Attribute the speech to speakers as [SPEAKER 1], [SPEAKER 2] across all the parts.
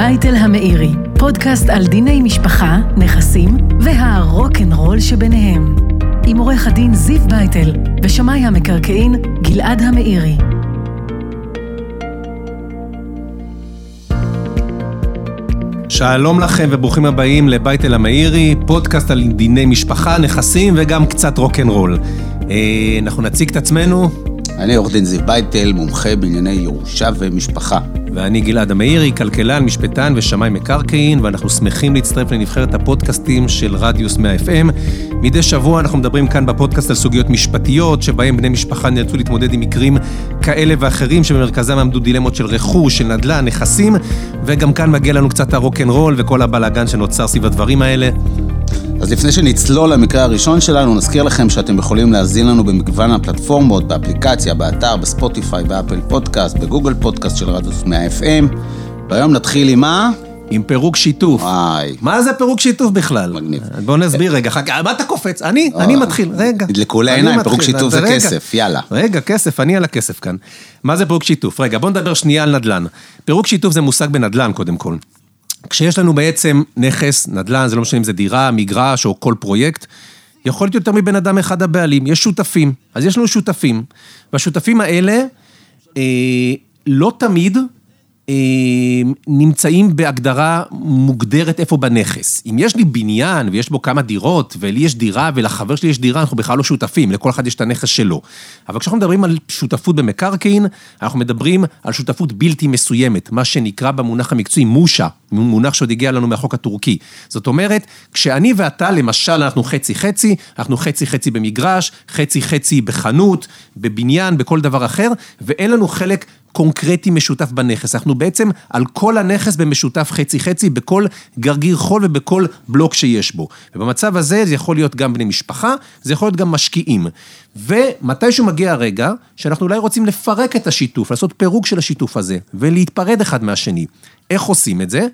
[SPEAKER 1] אל המאירי, פודקאסט על דיני משפחה, נכסים והרוקנרול שביניהם. עם עורך הדין זיו בייטל ושמאי המקרקעין גלעד המאירי.
[SPEAKER 2] שלום לכם וברוכים הבאים לבייטל המאירי, פודקאסט על דיני משפחה, נכסים וגם קצת רוקנרול. אה, אנחנו נציג את עצמנו.
[SPEAKER 3] אני עורך דין זיו בייטל, מומחה בענייני ירושה ומשפחה.
[SPEAKER 2] ואני גלעד המאירי, כלכלן, משפטן ושמאי מקרקעין, ואנחנו שמחים להצטרף לנבחרת הפודקאסטים של רדיוס 100 FM. מדי שבוע אנחנו מדברים כאן בפודקאסט על סוגיות משפטיות, שבהם בני משפחה נאלצו להתמודד עם מקרים כאלה ואחרים, שבמרכזם עמדו דילמות של רכוש, של נדל"ן, נכסים, וגם כאן מגיע לנו קצת הרוקנרול וכל הבלאגן שנוצר סביב הדברים האלה.
[SPEAKER 3] אז לפני שנצלול למקרה הראשון שלנו, נזכיר לכם שאתם יכולים להאזין לנו במגוון הפלטפורמות, באפליקציה, באתר, בספוטיפיי, באפל פודקאסט, בגוגל פודקאסט של רדיוס 100 FM. והיום נתחיל עם מה?
[SPEAKER 2] עם פירוק שיתוף.
[SPEAKER 3] וואי.
[SPEAKER 2] מה זה פירוק שיתוף בכלל?
[SPEAKER 3] מגניב.
[SPEAKER 2] בוא נסביר רגע, אחר כך, מה אתה קופץ? אני, אני מתחיל, רגע.
[SPEAKER 3] נדלקו
[SPEAKER 2] מתחיל,
[SPEAKER 3] פירוק שיתוף זה
[SPEAKER 2] רגע.
[SPEAKER 3] כסף, יאללה.
[SPEAKER 2] רגע, כסף, אני על הכסף כאן. מה זה פירוק שיתוף? רגע, בוא נדבר שנייה על נדל"ן. פירוק שיתוף זה מושג בנדל"ן, קודם כל. כשיש לנו בעצם נכס, נדל"ן, זה לא משנה אם זה דירה, מגרש או כל פרויקט, יכול להיות יותר מבן אדם אחד הבעלים, יש שותפים. אז יש לנו שותפים, והשותפים האלה אה, לא תמיד נמצאים בהגדרה מוגדרת איפה בנכס. אם יש לי בניין ויש בו כמה דירות, ולי יש דירה ולחבר שלי יש דירה, אנחנו בכלל לא שותפים, לכל אחד יש את הנכס שלו. אבל כשאנחנו מדברים על שותפות במקרקעין, אנחנו מדברים על שותפות בלתי מסוימת, מה שנקרא במונח המקצועי מושה, מונח שעוד הגיע לנו מהחוק הטורקי. זאת אומרת, כשאני ואתה, למשל, אנחנו חצי-חצי, אנחנו חצי-חצי במגרש, חצי-חצי בחנות, בבניין, בכל דבר אחר, ואין לנו חלק קונקרטי משותף בנכס. אנחנו בעצם על כל הנכס במשותף חצי-חצי, בכל גרגיר חול ובכל בלוק שיש בו. ובמצב הזה זה יכול להיות גם בני משפחה, זה יכול להיות גם משקיעים. ומתישהו מגיע הרגע שאנחנו אולי רוצים לפרק את השיתוף, לעשות פירוק של השיתוף הזה, ולהתפרד אחד מהשני. איך עושים את זה?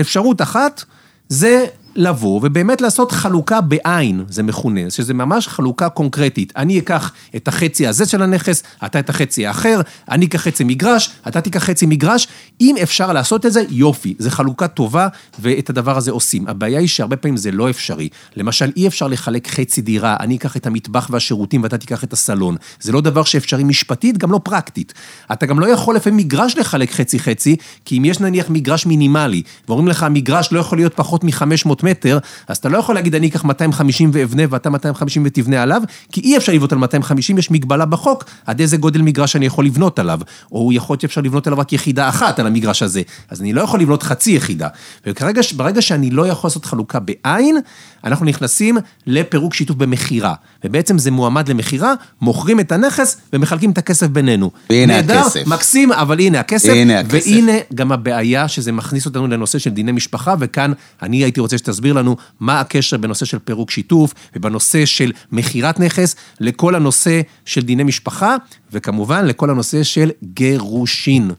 [SPEAKER 2] אפשרות אחת זה לבוא ובאמת לעשות חלוקה בעין, זה מכונה, שזה ממש חלוקה קונקרטית. אני אקח את החצי הזה של הנכס, אתה את החצי האחר, אני אקח חצי מגרש, אתה תיקח חצי מגרש. אם אפשר לעשות את זה, יופי, זה חלוקה טובה ואת הדבר הזה עושים. הבעיה היא שהרבה פעמים זה לא אפשרי. למשל, אי אפשר לחלק חצי דירה, אני אקח את המטבח והשירותים ואתה תיקח את הסלון. זה לא דבר שאפשרי משפטית, גם לא פרקטית. אתה גם לא יכול לפעמים מגרש לחלק חצי-חצי, כי אם יש נניח מגרש מינימלי, ואומרים לך, המגרש לא יכול להיות פחות מ-500 מטר, אז אתה לא יכול להגיד, אני אקח 250 ואבנה ואתה 250 ותבנה עליו, כי אי אפשר לבנות על 250, יש מגבלה בחוק, עד איזה גודל מגרש אני יכול לבנות עליו, או יכול להיות שאפשר לבנות עליו רק יחידה אחת על המגרש הזה, אז אני לא יכול לבנות חצי יחידה. וכרגע, ברגע שאני לא יכול לעשות חלוקה בעין, אנחנו נכנסים לפירוק שיתוף במכירה, ובעצם זה מועמד למכירה, מוכרים את הנכס ומחלקים את הכסף בינינו.
[SPEAKER 3] והנה
[SPEAKER 2] נהדר,
[SPEAKER 3] הכסף.
[SPEAKER 2] מקסים, אבל הנה הכסף,
[SPEAKER 3] הנה הכסף.
[SPEAKER 2] והנה גם הבעיה שזה מכניס אותנו לנושא של דיני משפחה, וכאן אני הייתי רוצה שתסביר לנו מה הקשר בנושא של פירוק שיתוף, ובנושא של מכירת נכס, לכל הנושא של דיני משפחה, וכמובן לכל הנושא של גירושין.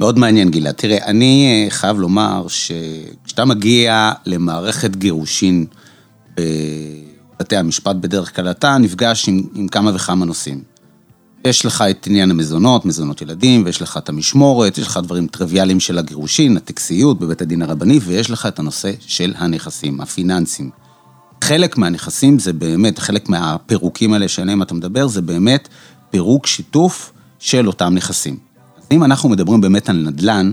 [SPEAKER 3] מאוד מעניין, גלעד. תראה, אני אה, חייב לומר שכשאתה מגיע למערכת גירושין בבתי המשפט בדרך כלל, אתה נפגש עם, עם כמה וכמה נושאים. יש לך את עניין המזונות, מזונות ילדים, ויש לך את המשמורת, יש לך דברים טריוויאליים של הגירושין, הטקסיות בבית הדין הרבני, ויש לך את הנושא של הנכסים, הפיננסים. חלק מהנכסים זה באמת, חלק מהפירוקים האלה שעליהם אתה מדבר, זה באמת פירוק שיתוף של אותם נכסים. אז אם אנחנו מדברים באמת על נדל"ן,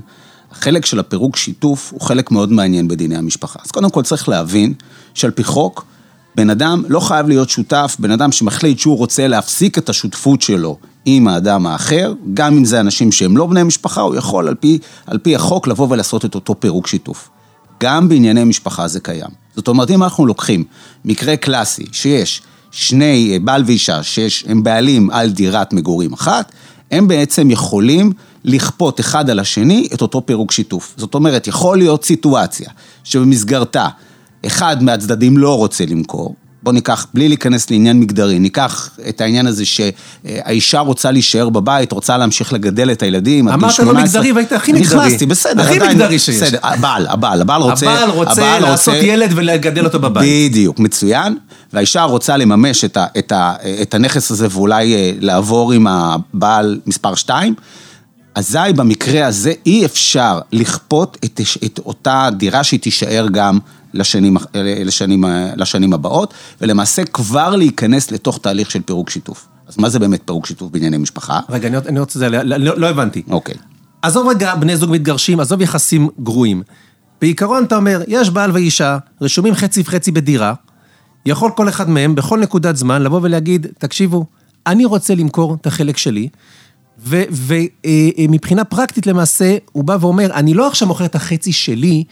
[SPEAKER 3] החלק של הפירוק שיתוף הוא חלק מאוד מעניין בדיני המשפחה. אז קודם כל צריך להבין שעל פי חוק, בן אדם לא חייב להיות שותף, בן אדם שמחליט שהוא רוצה להפסיק את השותפות שלו עם האדם האחר, גם אם זה אנשים שהם לא בני משפחה, הוא יכול על פי, על פי החוק לבוא ולעשות את אותו פירוק שיתוף. גם בענייני משפחה זה קיים. זאת אומרת, אם אנחנו לוקחים מקרה קלאסי, שיש שני, בעל ואישה, שהם בעלים על דירת מגורים אחת, הם בעצם יכולים לכפות אחד על השני את אותו פירוק שיתוף. זאת אומרת, יכול להיות סיטואציה שבמסגרתה אחד מהצדדים לא רוצה למכור, בוא ניקח, בלי להיכנס לעניין מגדרי, ניקח את העניין הזה שהאישה רוצה להישאר בבית, רוצה להמשיך לגדל את הילדים, עד גיל 18.
[SPEAKER 2] אמרת לא מגדרי והיית הכי מגדרי.
[SPEAKER 3] נכנסתי, בסדר.
[SPEAKER 2] הכי
[SPEAKER 3] עדיין-
[SPEAKER 2] מגדרי שיש.
[SPEAKER 3] בסדר, הבעל, הבעל, הבעל רוצה...
[SPEAKER 2] הבעל רוצה לעשות ילד ולגדל אותו בבית.
[SPEAKER 3] בדיוק, מצוין. והאישה רוצה לממש את, ה, את, ה, את הנכס הזה ואולי אה, לעבור עם הבעל מספר 2, אזי במקרה הזה אי אפשר לכפות את, את אותה דירה שהיא תישאר גם לשנים, לשנים, לשנים הבאות, ולמעשה כבר להיכנס לתוך תהליך של פירוק שיתוף. אז מה זה באמת פירוק שיתוף בענייני משפחה?
[SPEAKER 2] רגע, אני, אני רוצה, לא, לא, לא הבנתי.
[SPEAKER 3] אוקיי.
[SPEAKER 2] עזוב רגע בני זוג מתגרשים, עזוב יחסים גרועים. בעיקרון אתה אומר, יש בעל ואישה, רשומים חצי וחצי בדירה, יכול כל אחד מהם בכל נקודת זמן לבוא ולהגיד, תקשיבו, אני רוצה למכור את החלק שלי, ומבחינה פרקטית למעשה, הוא בא ואומר, אני לא עכשיו מוכר את החצי שלי,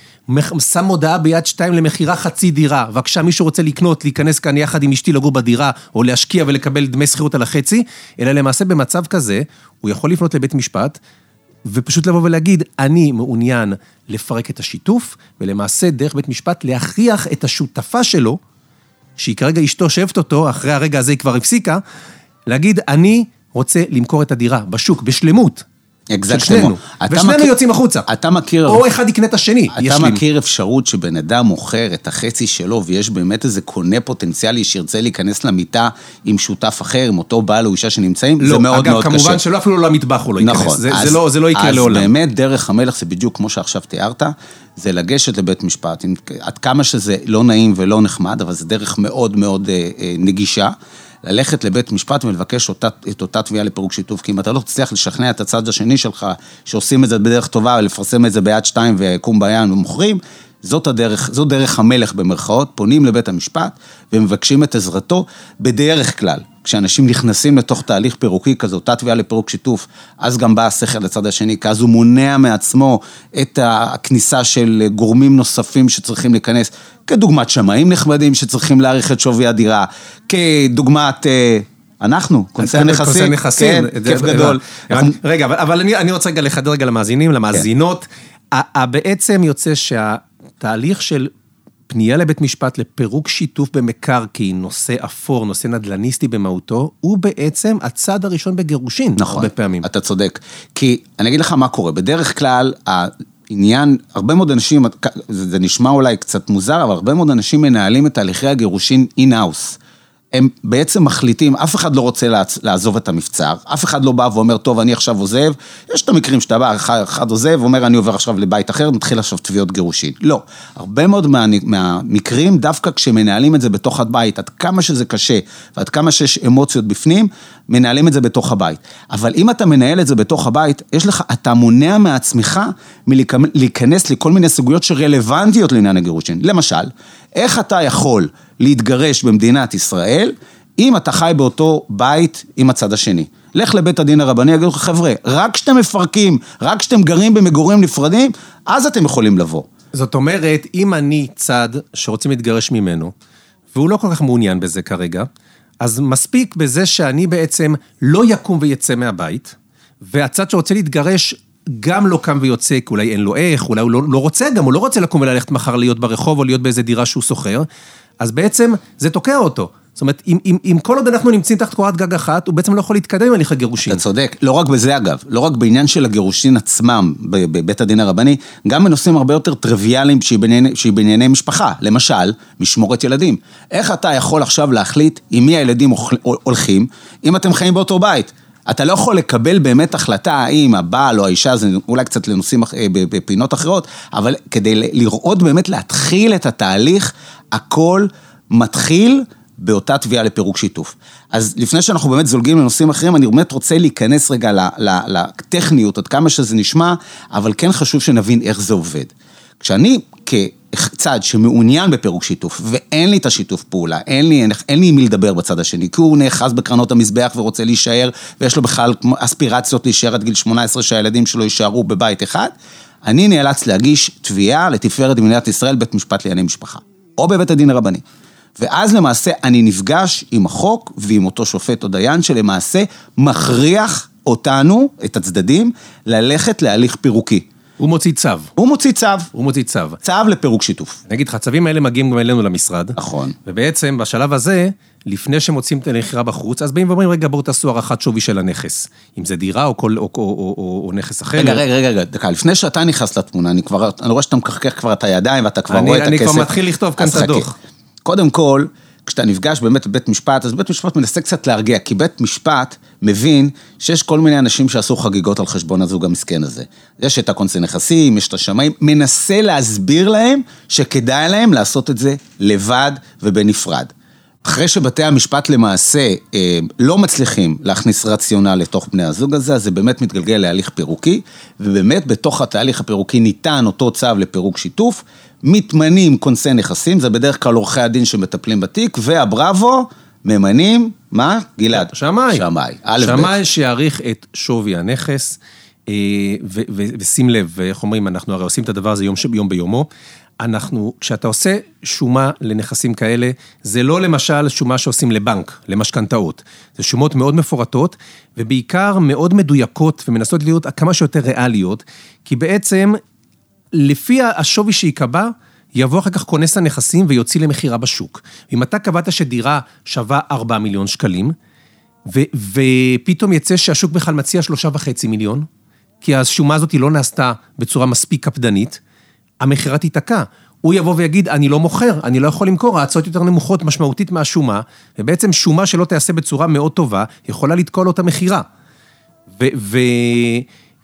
[SPEAKER 2] שם הודעה ביד שתיים למכירה חצי דירה, בבקשה, מישהו רוצה לקנות, להיכנס כאן יחד עם אשתי לגור בדירה, או להשקיע ולקבל דמי שכירות על החצי, אלא למעשה במצב כזה, הוא יכול לפנות לבית משפט, ופשוט לבוא ולהגיד, אני מעוניין לפרק את השיתוף, ולמעשה דרך בית משפט להכריח את השותפה שלו, שהיא כרגע אשתו שאוהבת אותו, אחרי הרגע הזה היא כבר הפסיקה, להגיד, אני רוצה למכור את הדירה בשוק, בשלמות. של שנינו. ושנינו
[SPEAKER 3] מכיר-
[SPEAKER 2] יוצאים החוצה.
[SPEAKER 3] אתה מכיר...
[SPEAKER 2] או אחד יקנה את השני,
[SPEAKER 3] אתה
[SPEAKER 2] ישלים.
[SPEAKER 3] מכיר אפשרות שבן אדם מוכר את החצי שלו ויש באמת איזה קונה פוטנציאלי שירצה להיכנס למיטה עם שותף אחר, עם אותו בעל או אישה שנמצאים?
[SPEAKER 2] לא,
[SPEAKER 3] זה מאוד
[SPEAKER 2] אגב,
[SPEAKER 3] מאוד קשה.
[SPEAKER 2] כמובן שלא אפילו לא למטבח הוא לא ייכנס.
[SPEAKER 3] נכון.
[SPEAKER 2] זה,
[SPEAKER 3] אז-
[SPEAKER 2] זה, לא, זה לא יקרה לעולם.
[SPEAKER 3] אז באמת דרך המלך זה בדיוק כמו שעכשיו תיארת, זה לגשת לבית משפט, עד כמה שזה לא נעים ולא נחמד, אבל זה דרך מאוד מאוד אה, אה, נגישה. ללכת לבית משפט ולבקש אותה, את אותה תביעה לפירוק שיתוף, כי אם אתה לא תצליח לשכנע את הצד השני שלך, שעושים את זה בדרך טובה, ולפרסם את זה ביד שתיים ויקום בים ומוכרים, זאת הדרך, זו דרך המלך במרכאות, פונים לבית המשפט ומבקשים את עזרתו בדרך כלל. כשאנשים נכנסים לתוך תהליך פירוקי כזה, אותה תביעה לפירוק שיתוף, אז גם בא השכל לצד השני, כי אז הוא מונע מעצמו את הכניסה של גורמים נוספים שצריכים להיכנס, כדוגמת שמאים נכבדים שצריכים להעריך את שווי הדירה, כדוגמת אה, אנחנו, כונסי הנכסים,
[SPEAKER 2] כונסי נכסים.
[SPEAKER 3] כן, כיף גדול.
[SPEAKER 2] רגע, אבל, אני, אני רוצה רגע לחדד רגע למאזינים, למאזינות. ה- בעצם יוצא שהתהליך של פנייה לבית משפט לפירוק שיתוף במקרקעין, נושא אפור, נושא נדל"ניסטי במהותו, הוא בעצם הצעד הראשון בגירושין,
[SPEAKER 3] נכון,
[SPEAKER 2] הרבה פעמים.
[SPEAKER 3] אתה צודק. כי אני אגיד לך מה קורה, בדרך כלל העניין, הרבה מאוד אנשים, זה נשמע אולי קצת מוזר, אבל הרבה מאוד אנשים מנהלים את תהליכי הגירושין in-house. הם בעצם מחליטים, אף אחד לא רוצה לעצ- לעזוב את המבצר, אף אחד לא בא ואומר, טוב, אני עכשיו עוזב. יש את המקרים שאתה בא, אחד, אחד עוזב, אומר, אני עובר עכשיו לבית אחר, מתחיל עכשיו תביעות גירושין. לא. הרבה מאוד מה, מהמקרים, דווקא כשמנהלים את זה בתוך הבית, עד כמה שזה קשה, ועד כמה שיש אמוציות בפנים, מנהלים את זה בתוך הבית. אבל אם אתה מנהל את זה בתוך הבית, יש לך, אתה מונע מעצמך מלהיכנס לכל מיני סוגיות שרלוונטיות לעניין הגירושין. למשל, איך אתה יכול להתגרש במדינת ישראל, אם אתה חי באותו בית עם הצד השני. לך לבית הדין הרבני, יגידו לך, חבר'ה, רק כשאתם מפרקים, רק כשאתם גרים במגורים נפרדים, אז אתם יכולים לבוא.
[SPEAKER 2] זאת אומרת, אם אני צד שרוצים להתגרש ממנו, והוא לא כל כך מעוניין בזה כרגע, אז מספיק בזה שאני בעצם לא יקום ויצא מהבית, והצד שרוצה להתגרש גם לא קם ויוצא, כי אולי אין לו איך, אולי הוא לא, לא רוצה גם, הוא לא רוצה לקום וללכת מחר להיות ברחוב או להיות באיזה דירה שהוא שוכר, אז בעצם זה תוקע אותו. זאת אומרת, אם, אם, אם כל עוד אנחנו נמצאים תחת קורת גג אחת, הוא בעצם לא יכול להתקדם עם הליך הגירושין.
[SPEAKER 3] אתה צודק, לא רק בזה אגב, לא רק בעניין של הגירושין עצמם בבית הדין הרבני, גם בנושאים הרבה יותר טריוויאליים שהיא בענייני, משפחה, למשל, משמורת ילדים. איך אתה יכול עכשיו להחליט עם מי הילדים הולכים, אם אתם חיים באותו בית? אתה לא יכול לקבל באמת החלטה האם הבעל או האישה, זה אולי קצת לנושאים בפינות אחרות, אבל כדי לראות באמת להתחיל את התהליך, הכל מתחיל באותה תביעה לפירוק שיתוף. אז לפני שאנחנו באמת זולגים לנושאים אחרים, אני באמת רוצה להיכנס רגע לטכניות, עד כמה שזה נשמע, אבל כן חשוב שנבין איך זה עובד. כשאני כצד שמעוניין בפירוק שיתוף, ואין לי את השיתוף פעולה, אין לי, עם מי לדבר בצד השני, כי הוא נאחז בקרנות המזבח ורוצה להישאר, ויש לו בכלל אספירציות להישאר עד גיל 18, שהילדים שלו יישארו בבית אחד, אני נאלץ להגיש תביעה לתפארת מדינת ישראל, בית משפט לענייני משפחה, או בבית הדין הרבני. ואז למעשה אני נפגש עם החוק ועם אותו שופט או דיין שלמעשה מכריח אותנו, את הצדדים, ללכת להליך פירוקי.
[SPEAKER 2] הוא מוציא צו.
[SPEAKER 3] הוא מוציא צו,
[SPEAKER 2] הוא מוציא צו.
[SPEAKER 3] צו לפירוק שיתוף.
[SPEAKER 2] אני אגיד לך, הצווים האלה מגיעים גם אלינו למשרד.
[SPEAKER 3] נכון.
[SPEAKER 2] ובעצם בשלב הזה, לפני שמוצאים את המכירה בחוץ, אז באים ואומרים, רגע, בואו תעשו הערכת שווי של הנכס. אם זה דירה או, כל, או, או, או, או, או נכס אחר.
[SPEAKER 3] רגע, רגע, רגע, דקה, לפני שאתה נכנס לתמונה, אני כבר, אני רואה שאתה מקחקח כבר את הידיים ואתה כבר
[SPEAKER 2] אני-
[SPEAKER 3] רואה את
[SPEAKER 2] אני
[SPEAKER 3] הכסף.
[SPEAKER 2] כבר מתחיל לכתוב כאן את. הדוח.
[SPEAKER 3] קודם כל, כשאתה נפגש באמת בבית משפט, אז בית משפט מנסה קצת להרגיע, כי בית משפט מבין שיש כל מיני אנשים שעשו חגיגות על חשבון הזוג המסכן הזה. יש את הכונסי נכסים, יש את השמאים, מנסה להסביר להם שכדאי להם לעשות את זה לבד ובנפרד. אחרי שבתי המשפט למעשה אה, לא מצליחים להכניס רציונל לתוך בני הזוג הזה, אז זה באמת מתגלגל להליך פירוקי, ובאמת בתוך התהליך הפירוקי ניתן אותו צו לפירוק שיתוף, מתמנים כונסי נכסים, זה בדרך כלל עורכי הדין שמטפלים בתיק, והבראבו ממנים, מה? גלעד.
[SPEAKER 2] שמאי.
[SPEAKER 3] שמאי. א'.
[SPEAKER 2] שמאי שיעריך את שווי הנכס, אה, ו- ו- ושים לב, איך אומרים, אנחנו הרי עושים את הדבר הזה יום, יום ביומו. אנחנו, כשאתה עושה שומה לנכסים כאלה, זה לא למשל שומה שעושים לבנק, למשכנתאות. זה שומות מאוד מפורטות, ובעיקר מאוד מדויקות ומנסות להיות כמה שיותר ריאליות, כי בעצם, לפי השווי שייקבע, יבוא אחר כך כונס הנכסים ויוציא למכירה בשוק. אם אתה קבעת שדירה שווה 4 מיליון שקלים, ו- ופתאום יצא שהשוק בכלל מציע שלושה וחצי מיליון, כי השומה הזאת לא נעשתה בצורה מספיק קפדנית, המכירה תיתקע. הוא יבוא ויגיד, אני לא מוכר, אני לא יכול למכור, ההצעות יותר נמוכות משמעותית מהשומה, ובעצם שומה שלא תיעשה בצורה מאוד טובה, יכולה לתקוע לו את המכירה.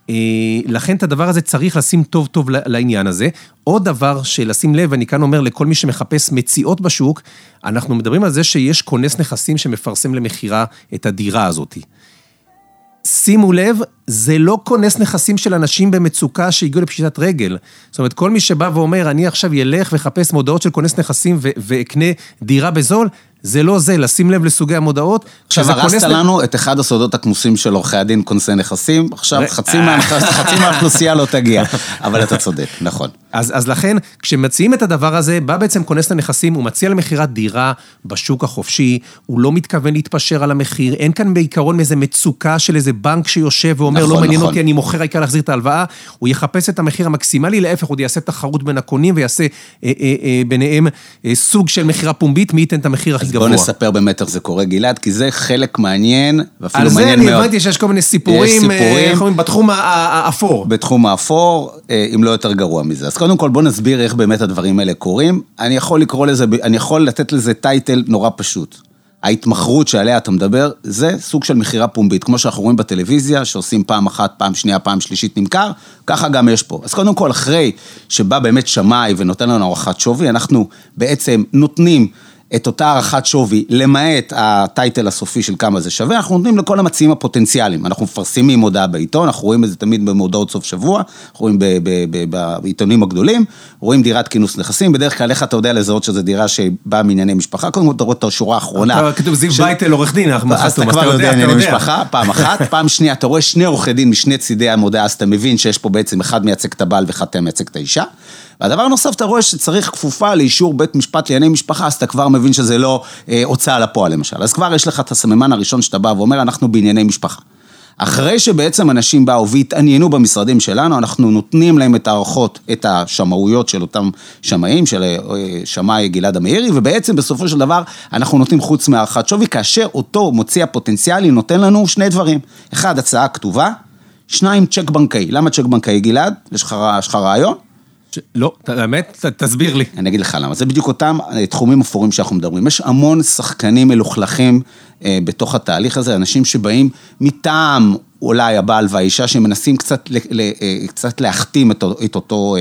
[SPEAKER 2] ולכן את הדבר הזה צריך לשים טוב טוב לעניין הזה. עוד דבר שלשים לב, אני כאן אומר לכל מי שמחפש מציאות בשוק, אנחנו מדברים על זה שיש כונס נכסים שמפרסם למכירה את הדירה הזאת. שימו לב, זה לא כונס נכסים של אנשים במצוקה שהגיעו לפשיטת רגל. זאת אומרת, כל מי שבא ואומר, אני עכשיו אלך ואחפש מודעות של כונס נכסים ואקנה דירה בזול, זה לא זה, לשים לב לסוגי המודעות.
[SPEAKER 3] עכשיו הרסת לנו את אחד הסודות הכמוסים של עורכי הדין כונסי נכסים, עכשיו
[SPEAKER 2] ר-
[SPEAKER 3] חצי מהאוכלוסייה לא תגיע, אבל אתה צודק, נכון.
[SPEAKER 2] אז, לכן, כשמציעים את הדבר הזה, בא בעצם כונס לנכסים, הוא מציע למכירת דירה בשוק החופשי, הוא לא מתכוון להתפשר על המחיר, אין כאן בעיקרון איזה מצוקה של איזה בנק שיושב ואומר,
[SPEAKER 3] נכון,
[SPEAKER 2] לא מעניין
[SPEAKER 3] נכון.
[SPEAKER 2] אותי, אני מוכר, העיקר להחזיר את ההלוואה, הוא יחפש את המחיר המקסימלי, להפך, הוא יעשה תחרות בין הקונים ויעשה אה, אה, אה, ביניהם אה, סוג של מכירה פומבית, מי ייתן את המחיר הכי גבוה.
[SPEAKER 3] בוא נספר באמת איך זה קורה, גלעד, כי זה חלק מעניין, ואפילו
[SPEAKER 2] על זה
[SPEAKER 3] מעניין
[SPEAKER 2] אני
[SPEAKER 3] מאוד.
[SPEAKER 2] הבנתי שיש כל מיני סיפורים, אה,
[SPEAKER 3] סיפורים.
[SPEAKER 2] איך אומרים, בתחום האפור.
[SPEAKER 3] בתחום האפור, אה, אם לא יותר גרוע מזה. אז קודם כל בוא נסביר איך באמת הדברים האלה קורים. אני יכול לקרוא לזה, אני יכול לתת לזה טייטל נורא פשוט. ההתמחרות שעליה אתה מדבר, זה סוג של מכירה פומבית. כמו שאנחנו רואים בטלוויזיה, שעושים פעם אחת, פעם שנייה, פעם שלישית נמכר, ככה גם יש פה. אז קודם כל, אחרי שבא באמת שמאי ונותן לנו הערכת שווי, אנחנו בעצם נותנים את אותה הערכת שווי, למעט ה title הסופי של כמה זה שווה, אנחנו נותנים לכל המציעים הפוטנציאליים. אנחנו מפרסמים הודעה בעיתון, אנחנו רואים את זה תמיד במודעות סוף שבוע, אנחנו רואים בעיתונים הגדולים, רואים דירת כינוס נכסים, בדרך כלל איך אתה יודע לזהות שזו דירה שבאה מענייני משפחה, קודם כל אתה רואה את השורה האחרונה.
[SPEAKER 2] כתוב זיו בייטל, עורך דין, אנחנו
[SPEAKER 3] אז אתה כבר יודע ענייני משפחה, פעם אחת. פעם שנייה, אתה רואה שני עורכי דין משני צידי המודעה, אז אתה מבין שיש פה בעצם אחד מייצג את הבעל ואחד מייצג את האישה. והדבר הנוסף, אתה רואה שצריך כפופה לאישור בית משפט לענייני משפחה, אז אתה כבר מבין שזה לא אה, הוצאה לפועל למשל. אז כבר יש לך את הסממן הראשון שאתה בא ואומר, אנחנו בענייני משפחה. אחרי שבעצם אנשים באו והתעניינו במשרדים שלנו, אנחנו נותנים להם את הערכות, את השמאויות של אותם שמאים, של אה, שמאי גלעד המאירי, ובעצם בסופו של דבר אנחנו נותנים חוץ מהערכת שווי, כאשר אותו מוציא הפוטנציאלי נותן לנו שני דברים. אחד, הצעה כתובה, שניים, צ'ק בנקאי. למה צ'ק בנקאי, גלעד? יש לך רעיון?
[SPEAKER 2] לא, האמת, תסביר לי.
[SPEAKER 3] אני אגיד לך למה, זה בדיוק אותם אה, תחומים אפורים שאנחנו מדברים. יש המון שחקנים מלוכלכים אה, בתוך התהליך הזה, אנשים שבאים מטעם אולי הבעל והאישה, שמנסים קצת, אה, קצת להחתים את, את אותו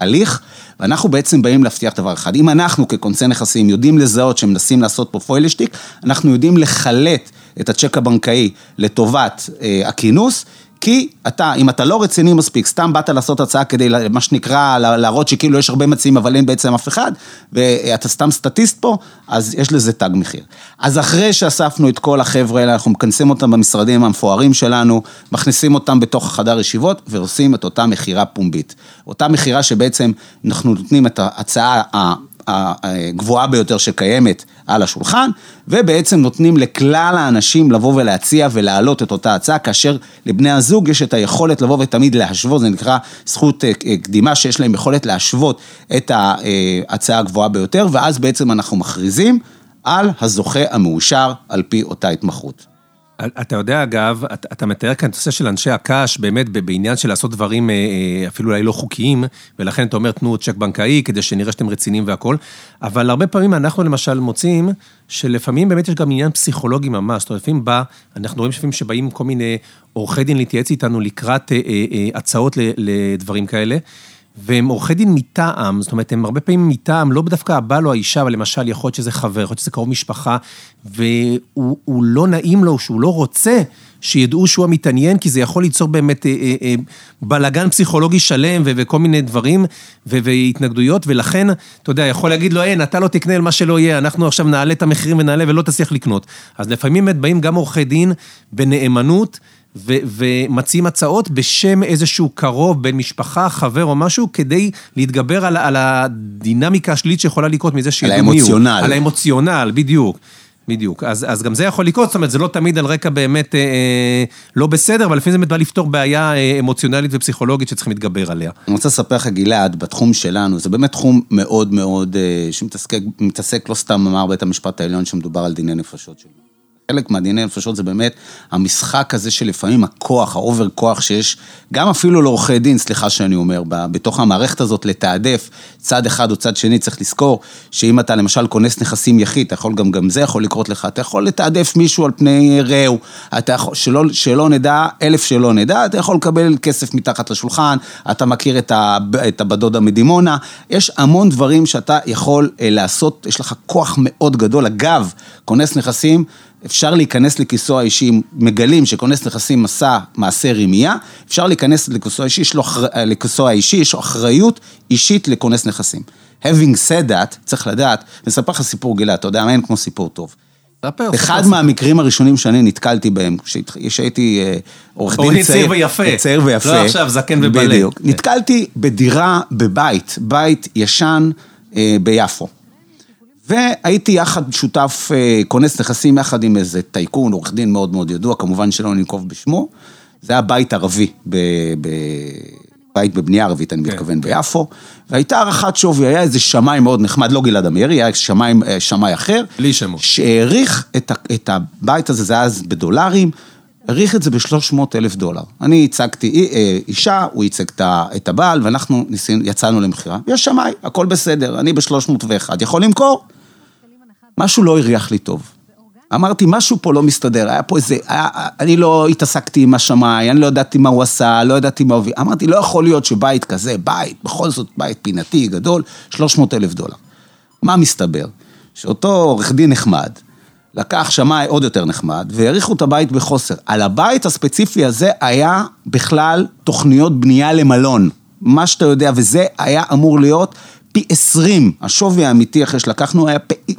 [SPEAKER 3] הליך, ואנחנו בעצם באים להבטיח דבר אחד. אם אנחנו כקונצי נכסים יודעים לזהות שמנסים לעשות פה פוילשטיק, אנחנו יודעים לחלט את הצ'ק הבנקאי לטובת הכינוס. כי אתה, אם אתה לא רציני מספיק, סתם באת לעשות הצעה כדי, מה שנקרא, לה- להראות שכאילו יש הרבה מציעים, אבל אין בעצם אף אחד, ואתה סתם סטטיסט פה, אז יש לזה תג מחיר. אז אחרי שאספנו את כל החבר'ה האלה, אנחנו מכנסים אותם במשרדים המפוארים שלנו, מכניסים אותם בתוך החדר ישיבות, ועושים את אותה מכירה פומבית. אותה מכירה שבעצם אנחנו נותנים את ההצעה. הגבוהה ביותר שקיימת על השולחן, ובעצם נותנים לכלל האנשים לבוא ולהציע ולהעלות את אותה הצעה, כאשר לבני הזוג יש את היכולת לבוא ותמיד להשוות, זה נקרא זכות אה, אה, קדימה, שיש להם יכולת להשוות את ההצעה הגבוהה ביותר, ואז בעצם אנחנו מכריזים על הזוכה המאושר על פי אותה התמחות.
[SPEAKER 2] אתה יודע, אגב, אתה מתאר כאן את הנושא של אנשי הקש, באמת בעניין של לעשות דברים אה, אה, אפילו אולי לא חוקיים, ולכן אתה אומר, תנו צ'ק בנקאי כדי שנראה שאתם רציניים והכול, אבל הרבה פעמים אנחנו למשל מוצאים שלפעמים באמת יש גם עניין פסיכולוגי ממש, זאת אומרת, לפעמים בא, אנחנו רואים לפעמים שבאים כל מיני עורכי דין להתייעץ איתנו לקראת אה, הצעות לדברים כאלה. והם עורכי דין מטעם, זאת אומרת, הם הרבה פעמים מטעם, לא דווקא הבעל או האישה, אבל למשל, יכול להיות שזה חבר, יכול להיות שזה קרוב משפחה, והוא לא נעים לו, שהוא לא רוצה שידעו שהוא המתעניין, כי זה יכול ליצור באמת אה, אה, אה, בלאגן פסיכולוגי שלם ו- וכל מיני דברים ו- והתנגדויות, ולכן, אתה יודע, יכול להגיד לו, אין, אתה לא תקנה על מה שלא יהיה, אנחנו עכשיו נעלה את המחירים ונעלה ולא תצליח לקנות. אז לפעמים באמת באים גם עורכי דין בנאמנות, ו- ומציעים הצעות בשם איזשהו קרוב, בן משפחה, חבר או משהו, כדי להתגבר על, על הדינמיקה השלילית שיכולה לקרות מזה שידעו
[SPEAKER 3] מי הוא. על האמוציונל.
[SPEAKER 2] על האמוציונל, בדיוק. בדיוק, אז, אז גם זה יכול לקרות, זאת אומרת, זה לא תמיד על רקע באמת אה, אה, לא בסדר, אבל לפעמים זה באמת בא לפתור בעיה אה, אמוציונלית ופסיכולוגית שצריכים להתגבר עליה.
[SPEAKER 3] אני רוצה לספר לך, גלעד, בתחום שלנו, זה באמת תחום מאוד מאוד, אה, שמתעסק, לא סתם אמר בית המשפט העליון שמדובר על דיני נפשות שלו. חלק מהדיני נפשות זה באמת המשחק הזה שלפעמים הכוח, ה over כוח שיש, גם אפילו לעורכי דין, סליחה שאני אומר, בתוך המערכת הזאת לתעדף צד אחד או צד שני, צריך לזכור שאם אתה למשל כונס נכסים יחיד, אתה יכול, גם, גם זה יכול לקרות לך, אתה יכול לתעדף מישהו על פני רעהו, אתה יכול, שלא, שלא נדע, אלף שלא נדע, אתה יכול לקבל כסף מתחת לשולחן, אתה מכיר את, ה, את הבדודה מדימונה, יש המון דברים שאתה יכול אה, לעשות, יש לך כוח מאוד גדול, אגב, כונס נכסים, אפשר להיכנס לכיסו האישי, מגלים שכונס נכסים עשה מעשה רמייה, אפשר להיכנס לכיסו האישי, יש לו, לכיסו האישי, יש לו אחריות אישית לכונס נכסים. Having said that, צריך לדעת, אני אספר לך סיפור גילה, אתה יודע מה, אין כמו סיפור טוב.
[SPEAKER 2] ספר,
[SPEAKER 3] אחד מהמקרים הראשונים שאני נתקלתי בהם, כשהייתי אה, עורך דין
[SPEAKER 2] צעיר ויפה.
[SPEAKER 3] צעיר ויפה.
[SPEAKER 2] לא עכשיו זקן ובלה.
[SPEAKER 3] בדיוק. נתקלתי בדירה, בבית, בית ישן אה, ביפו. והייתי יחד שותף, אה, כונס נכסים יחד עם איזה טייקון, עורך דין מאוד מאוד ידוע, כמובן שלא ננקוב בשמו. זה היה בית ערבי, ב, ב, בית בבנייה ערבית, אני כן. מתכוון, ביפו. והייתה הערכת שווי, היה איזה שמאי מאוד נחמד, לא גלעד אמירי, היה שמאי, אה, שמאי אחר.
[SPEAKER 2] בלי שמות.
[SPEAKER 3] שהעריך את, את הבית הזה, זה היה אז בדולרים, העריך את זה ב-300 אלף דולר. אני הצגתי אה, אישה, הוא ייצג את הבעל, ואנחנו ניסינו, יצאנו למכירה. יש שמאי, הכל בסדר, אני ב-301, יכול למכור? משהו לא הריח לי טוב. אמרתי, משהו פה לא מסתדר, היה פה איזה, היה, אני לא התעסקתי עם השמאי, אני לא ידעתי מה הוא עשה, לא ידעתי מה הוא... אמרתי, לא יכול להיות שבית כזה, בית, בכל זאת בית פינתי, גדול, 300 אלף דולר. מה מסתבר? שאותו עורך דין נחמד, לקח שמאי עוד יותר נחמד, והעריכו את הבית בחוסר. על הבית הספציפי הזה היה בכלל תוכניות בנייה למלון. מה שאתה יודע, וזה היה אמור להיות פי עשרים, השווי האמיתי אחרי שלקחנו היה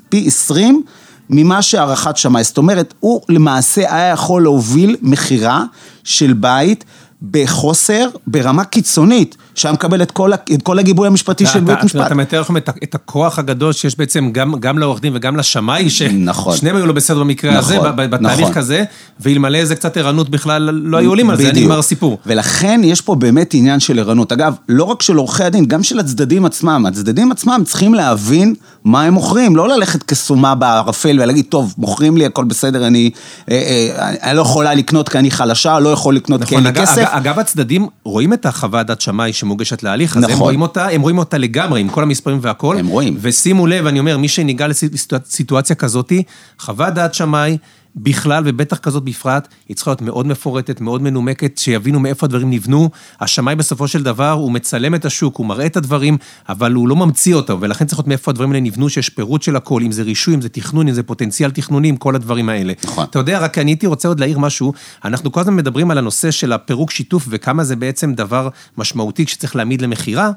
[SPEAKER 3] פי עשרים ממה שהערכת שמאי. זאת אומרת, הוא למעשה היה יכול להוביל מכירה של בית בחוסר, ברמה קיצונית, שהיה מקבל את כל, את כל הגיבוי המשפטי של בית משפט.
[SPEAKER 2] אתה מתאר לכם את הכוח הגדול שיש בעצם גם, גם לעורך דין וגם לשמאי, ששניהם
[SPEAKER 3] נכון.
[SPEAKER 2] היו לא בסדר במקרה
[SPEAKER 3] נכון,
[SPEAKER 2] הזה, בתהליך
[SPEAKER 3] נכון.
[SPEAKER 2] כזה, ואלמלא איזה קצת ערנות בכלל לא היו עולים על זה, נגמר הסיפור.
[SPEAKER 3] ולכן יש פה באמת עניין של ערנות. אגב, לא רק של עורכי הדין, גם של הצדדים עצמם. הצדדים עצמם צריכים להבין מה הם מוכרים, לא ללכת כסומה בערפל ולהגיד, טוב, מוכרים לי, הכל בסדר, אני, אה, אה, אני לא יכולה לקנות כי אני חלשה, לא יכול לקנות כי אין לי כסף.
[SPEAKER 2] אגב, הצדדים רואים את החוות דעת שמאי שמוגשת להליך, אז
[SPEAKER 3] נכון.
[SPEAKER 2] הם רואים אותה, הם רואים אותה לגמרי, עם כל המספרים והכל.
[SPEAKER 3] הם רואים.
[SPEAKER 2] ושימו לב, אני אומר, מי שניגע לסיטואציה כזאתי, חוות דעת שמאי, בכלל, ובטח כזאת בפרט, היא צריכה להיות מאוד מפורטת, מאוד מנומקת, שיבינו מאיפה הדברים נבנו. השמאי בסופו של דבר, הוא מצלם את השוק, הוא מראה את הדברים, אבל הוא לא ממציא אותו, ולכן צריך להיות מאיפה הדברים האלה נבנו, שיש פירוט של הכל, אם זה רישוי, אם זה תכנון, אם זה פוטנציאל תכנונים, כל הדברים האלה.
[SPEAKER 3] נכון.
[SPEAKER 2] אתה יודע, רק אני הייתי רוצה עוד להעיר משהו, אנחנו כל הזמן מדברים על הנושא של הפירוק שיתוף, וכמה זה בעצם דבר משמעותי שצריך להעמיד למכירה,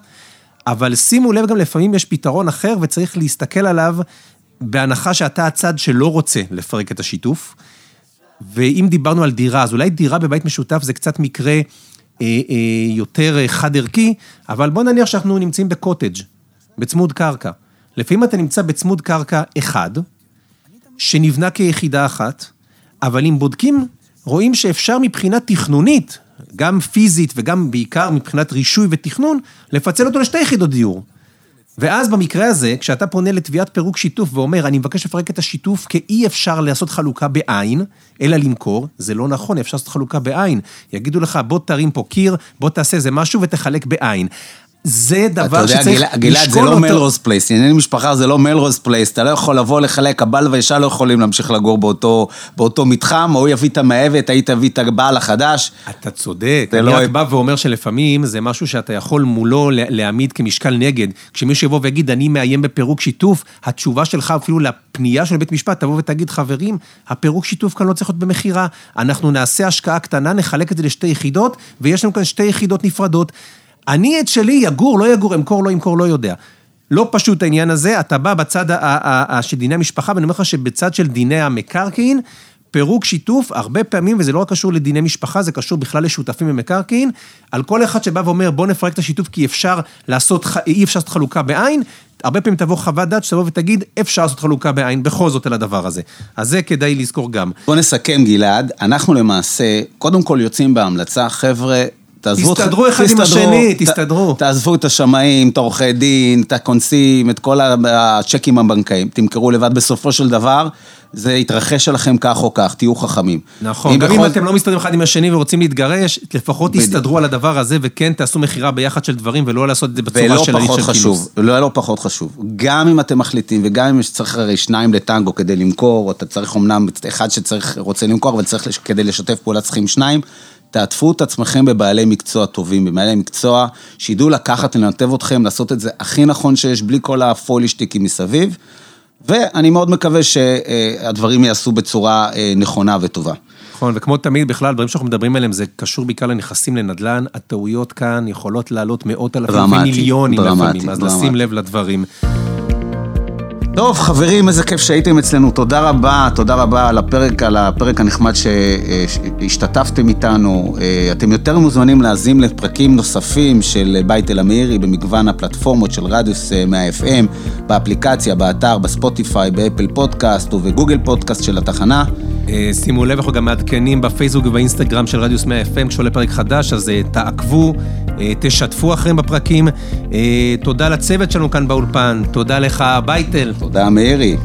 [SPEAKER 2] אבל שימו לב, גם לפעמים יש פתרון אחר, וצריך להסתכל עליו בהנחה שאתה הצד שלא רוצה לפרק את השיתוף, ואם דיברנו על דירה, אז אולי דירה בבית משותף זה קצת מקרה אה, אה, יותר חד ערכי, אבל בוא נניח שאנחנו נמצאים בקוטג', בצמוד קרקע. לפעמים אתה נמצא בצמוד קרקע אחד, שנבנה כיחידה אחת, אבל אם בודקים, רואים שאפשר מבחינה תכנונית, גם פיזית וגם בעיקר מבחינת רישוי ותכנון, לפצל אותו לשתי יחידות דיור. ואז במקרה הזה, כשאתה פונה לתביעת פירוק שיתוף ואומר, אני מבקש לפרק את השיתוף כי אי אפשר לעשות חלוקה בעין, אלא למכור, זה לא נכון, אפשר לעשות חלוקה בעין. יגידו לך, בוא תרים פה קיר, בוא תעשה איזה משהו ותחלק בעין. זה דבר שצריך לשקול אותו.
[SPEAKER 3] אתה יודע, גלעד, זה לא מלרוז פלייס, ענייני משפחה זה לא מלרוז פלייס, אתה לא יכול לבוא לחלק, הבעל והאישה לא יכולים להמשיך לגור באותו, באותו מתחם, הוא יביא את המאהבת, היית תביא את הבעל החדש.
[SPEAKER 2] אתה צודק, אני לא... רק בא ואומר שלפעמים זה משהו שאתה יכול מולו להעמיד כמשקל נגד. כשמישהו יבוא ויגיד, אני מאיים בפירוק שיתוף, התשובה שלך אפילו לפנייה של בית משפט, תבוא ותגיד, חברים, הפירוק שיתוף כאן לא צריך להיות במכירה, אנחנו נעשה השקעה קטנה, נחלק את זה לשתי יחידות, ויש לנו כאן שתי יחידות נפרדות. אני את שלי יגור, לא יגור, אמכור, לא ימכור, לא יודע. לא פשוט העניין הזה, אתה בא בצד של דיני המשפחה, ואני אומר לך שבצד של דיני המקרקעין, פירוק שיתוף, הרבה פעמים, וזה לא רק קשור לדיני משפחה, זה קשור בכלל לשותפים במקרקעין, על כל אחד שבא ואומר, בוא נפרק את השיתוף כי אפשר לעשות, אי אפשר לעשות חלוקה בעין, הרבה פעמים תבוא חוות דעת שתבוא ותגיד, אפשר לעשות חלוקה בעין בכל זאת על הדבר הזה. אז זה כדאי לזכור גם.
[SPEAKER 3] בוא נסכם, גלעד, אנחנו למעשה, קודם כל יוצאים בהמלצה, חבר'ה,
[SPEAKER 2] תעזבו, תסתדרו אחד עם השני, תסתדרו.
[SPEAKER 3] תעזבו את השמאים, את העורכי דין, את הכונסים, את כל הצ'קים הבנקאיים, תמכרו לבד בסופו של דבר. זה יתרחש עליכם כך או כך, תהיו חכמים.
[SPEAKER 2] נכון, גם. אם אתם לא מסתדרים אחד עם השני ורוצים להתגרש, לפחות תסתדרו על הדבר הזה, וכן תעשו מכירה ביחד של דברים, ולא לעשות את זה בצורה של
[SPEAKER 3] הליך של כינוס. ולא לא פחות חשוב, גם אם אתם מחליטים, וגם אם צריך הרי שניים לטנגו כדי למכור, אתה צריך אמנם אחד שצריך, רוצה למכור, אבל צריך כדי לשתף פעולה צריכים שניים, תעטפו את עצמכם בבעלי מקצוע טובים, בבעלי מקצוע שידעו לקחת, לנתב אתכם, לעשות את זה הכי נכון שיש, בלי כל הפולישטיקים מסביב. ואני מאוד מקווה שהדברים ייעשו בצורה אה, נכונה וטובה.
[SPEAKER 2] נכון, וכמו תמיד, בכלל, דברים שאנחנו מדברים עליהם, זה קשור בעיקר לנכסים לנדל"ן, הטעויות כאן יכולות לעלות מאות אלפים ומיליונים לפעמים, אז לשים לב לדברים.
[SPEAKER 3] טוב, חברים, איזה כיף שהייתם אצלנו. תודה רבה, תודה רבה על הפרק, על הפרק הנחמד שהשתתפתם איתנו. אה, אתם יותר מוזמנים להאזין לפרקים נוספים של בית אל-אמירי במגוון הפלטפורמות של רדיוס 100 FM, באפליקציה, באתר, בספוטיפיי, באפל פודקאסט ובגוגל פודקאסט של התחנה.
[SPEAKER 2] אה, שימו לב, אנחנו גם מעדכנים בפייסבוק ובאינסטגרם של רדיוס 100 FM כשעולה פרק חדש, אז אה, תעקבו, תשתפו אחרים בפרקים. תודה לצוות שלנו כאן באולפן, תודה לך, בייטל.
[SPEAKER 3] תודה, מאירי.